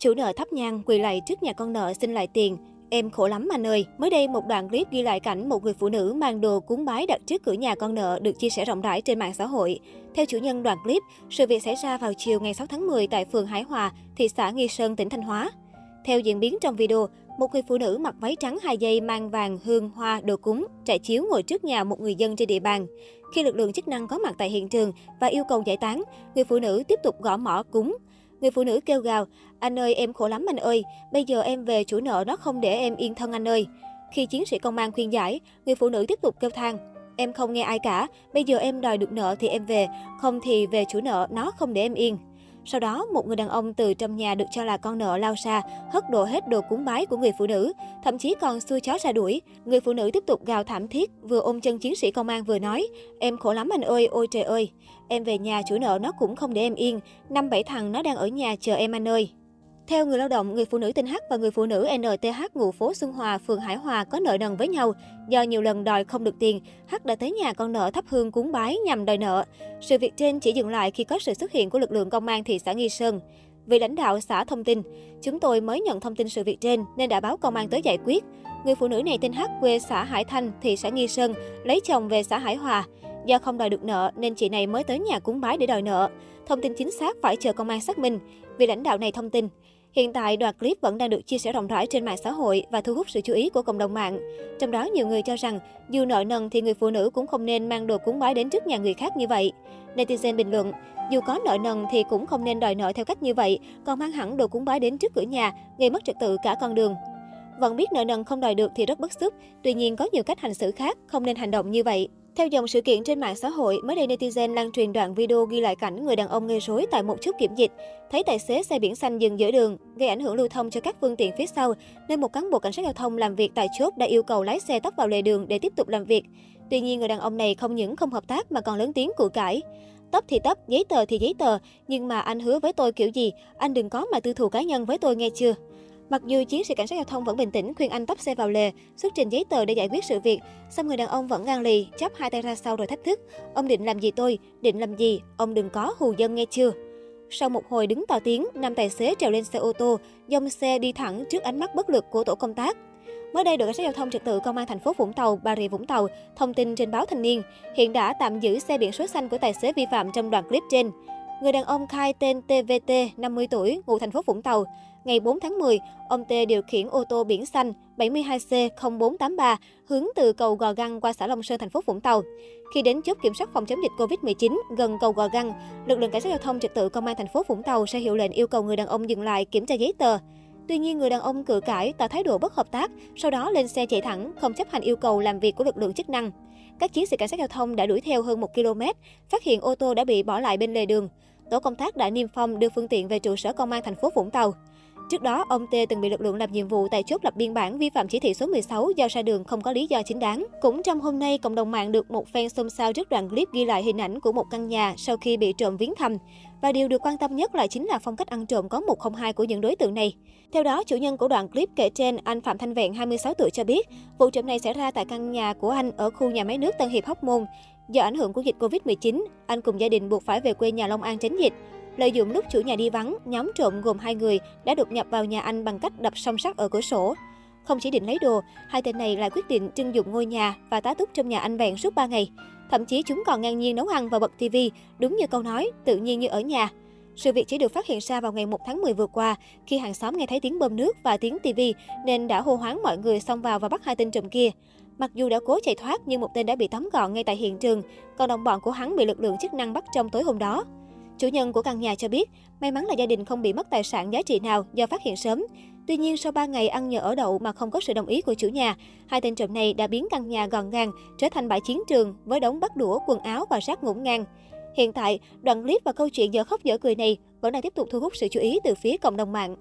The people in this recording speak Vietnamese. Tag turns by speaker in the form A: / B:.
A: Chủ nợ thắp nhang quỳ lạy trước nhà con nợ xin lại tiền. Em khổ lắm anh ơi. Mới đây, một đoạn clip ghi lại cảnh một người phụ nữ mang đồ cúng bái đặt trước cửa nhà con nợ được chia sẻ rộng rãi trên mạng xã hội. Theo chủ nhân đoạn clip, sự việc xảy ra vào chiều ngày 6 tháng 10 tại phường Hải Hòa, thị xã Nghi Sơn, tỉnh Thanh Hóa. Theo diễn biến trong video, một người phụ nữ mặc váy trắng hai dây mang vàng, hương, hoa, đồ cúng, trải chiếu ngồi trước nhà một người dân trên địa bàn. Khi lực lượng chức năng có mặt tại hiện trường và yêu cầu giải tán, người phụ nữ tiếp tục gõ mỏ cúng. Người phụ nữ kêu gào, anh ơi em khổ lắm anh ơi, bây giờ em về chủ nợ nó không để em yên thân anh ơi. Khi chiến sĩ công an khuyên giải, người phụ nữ tiếp tục kêu than, em không nghe ai cả, bây giờ em đòi được nợ thì em về, không thì về chủ nợ nó không để em yên. Sau đó, một người đàn ông từ trong nhà được cho là con nợ lao ra, hất đổ hết đồ cúng bái của người phụ nữ, thậm chí còn xui chó ra đuổi. Người phụ nữ tiếp tục gào thảm thiết, vừa ôm chân chiến sĩ công an vừa nói, em khổ lắm anh ơi, ôi trời ơi. Em về nhà chủ nợ nó cũng không để em yên, năm bảy thằng nó đang ở nhà chờ em anh ơi. Theo người lao động, người phụ nữ tên H và người phụ nữ NTH ngụ phố Xuân Hòa, phường Hải Hòa có nợ nần với nhau. Do nhiều lần đòi không được tiền, H đã tới nhà con nợ thắp hương cúng bái nhằm đòi nợ. Sự việc trên chỉ dừng lại khi có sự xuất hiện của lực lượng công an thị xã Nghi Sơn. Vị lãnh đạo xã thông tin, chúng tôi mới nhận thông tin sự việc trên nên đã báo công an tới giải quyết. Người phụ nữ này tên H quê xã Hải Thanh, thị xã Nghi Sơn, lấy chồng về xã Hải Hòa. Do không đòi được nợ nên chị này mới tới nhà cúng bái để đòi nợ. Thông tin chính xác phải chờ công an xác minh. Vị lãnh đạo này thông tin, Hiện tại, đoạn clip vẫn đang được chia sẻ rộng rãi trên mạng xã hội và thu hút sự chú ý của cộng đồng mạng. Trong đó, nhiều người cho rằng, dù nợ nần thì người phụ nữ cũng không nên mang đồ cúng bái đến trước nhà người khác như vậy. Netizen bình luận, dù có nợ nần thì cũng không nên đòi nợ theo cách như vậy, còn mang hẳn đồ cúng bái đến trước cửa nhà, gây mất trật tự cả con đường. Vẫn biết nợ nần không đòi được thì rất bức xúc, tuy nhiên có nhiều cách hành xử khác, không nên hành động như vậy. Theo dòng sự kiện trên mạng xã hội, mới đây netizen lan truyền đoạn video ghi lại cảnh người đàn ông gây rối tại một chốt kiểm dịch. Thấy tài xế xe biển xanh dừng giữa đường, gây ảnh hưởng lưu thông cho các phương tiện phía sau, nên một cán bộ cảnh sát giao thông làm việc tại chốt đã yêu cầu lái xe tấp vào lề đường để tiếp tục làm việc. Tuy nhiên, người đàn ông này không những không hợp tác mà còn lớn tiếng cự cãi. Tấp thì tấp, giấy tờ thì giấy tờ, nhưng mà anh hứa với tôi kiểu gì, anh đừng có mà tư thù cá nhân với tôi nghe chưa. Mặc dù chiến sĩ cảnh sát giao thông vẫn bình tĩnh khuyên anh tấp xe vào lề, xuất trình giấy tờ để giải quyết sự việc, song người đàn ông vẫn ngang lì, chắp hai tay ra sau rồi thách thức. Ông định làm gì tôi? Định làm gì? Ông đừng có hù dân nghe chưa? Sau một hồi đứng to tiếng, nam tài xế trèo lên xe ô tô, dòng xe đi thẳng trước ánh mắt bất lực của tổ công tác. Mới đây, đội cảnh sát giao thông trật tự công an thành phố Vũng Tàu, Bà Rịa Vũng Tàu thông tin trên báo Thanh niên hiện đã tạm giữ xe biển số xanh của tài xế vi phạm trong đoạn clip trên. Người đàn ông khai tên TVT, 50 tuổi, ngụ thành phố Vũng Tàu. Ngày 4 tháng 10, ông T điều khiển ô tô biển xanh 72C0483 hướng từ cầu Gò Găng qua xã Long Sơn, thành phố Vũng Tàu. Khi đến chốt kiểm soát phòng chống dịch Covid-19 gần cầu Gò Găng, lực lượng cảnh sát giao thông trật tự công an thành phố Vũng Tàu sẽ hiệu lệnh yêu cầu người đàn ông dừng lại kiểm tra giấy tờ. Tuy nhiên, người đàn ông cự cãi, tỏ thái độ bất hợp tác, sau đó lên xe chạy thẳng, không chấp hành yêu cầu làm việc của lực lượng chức năng. Các chiến sĩ cảnh sát giao thông đã đuổi theo hơn 1 km, phát hiện ô tô đã bị bỏ lại bên lề đường. Tổ công tác đã niêm phong đưa phương tiện về trụ sở công an thành phố Vũng Tàu. Trước đó, ông T từng bị lực lượng làm nhiệm vụ tại chốt lập biên bản vi phạm chỉ thị số 16 do ra đường không có lý do chính đáng. Cũng trong hôm nay, cộng đồng mạng được một fan xôn xao trước đoạn clip ghi lại hình ảnh của một căn nhà sau khi bị trộm viếng thăm. Và điều được quan tâm nhất là chính là phong cách ăn trộm có 102 của những đối tượng này. Theo đó, chủ nhân của đoạn clip kể trên, anh Phạm Thanh Vẹn, 26 tuổi cho biết, vụ trộm này xảy ra tại căn nhà của anh ở khu nhà máy nước Tân Hiệp Hóc Môn. Do ảnh hưởng của dịch Covid-19, anh cùng gia đình buộc phải về quê nhà Long An tránh dịch. Lợi dụng lúc chủ nhà đi vắng, nhóm trộm gồm hai người đã đột nhập vào nhà anh bằng cách đập song sắt ở cửa sổ. Không chỉ định lấy đồ, hai tên này lại quyết định trưng dụng ngôi nhà và tá túc trong nhà anh vẹn suốt 3 ngày. Thậm chí chúng còn ngang nhiên nấu ăn và bật TV, đúng như câu nói, tự nhiên như ở nhà. Sự việc chỉ được phát hiện ra vào ngày 1 tháng 10 vừa qua, khi hàng xóm nghe thấy tiếng bơm nước và tiếng TV nên đã hô hoáng mọi người xông vào và bắt hai tên trộm kia. Mặc dù đã cố chạy thoát nhưng một tên đã bị tóm gọn ngay tại hiện trường, còn đồng bọn của hắn bị lực lượng chức năng bắt trong tối hôm đó. Chủ nhân của căn nhà cho biết, may mắn là gia đình không bị mất tài sản giá trị nào do phát hiện sớm. Tuy nhiên, sau 3 ngày ăn nhờ ở đậu mà không có sự đồng ý của chủ nhà, hai tên trộm này đã biến căn nhà gọn gàng trở thành bãi chiến trường với đống bắt đũa, quần áo và rác ngổn ngang. Hiện tại, đoạn clip và câu chuyện dở khóc dở cười này vẫn đang tiếp tục thu hút sự chú ý từ phía cộng đồng mạng.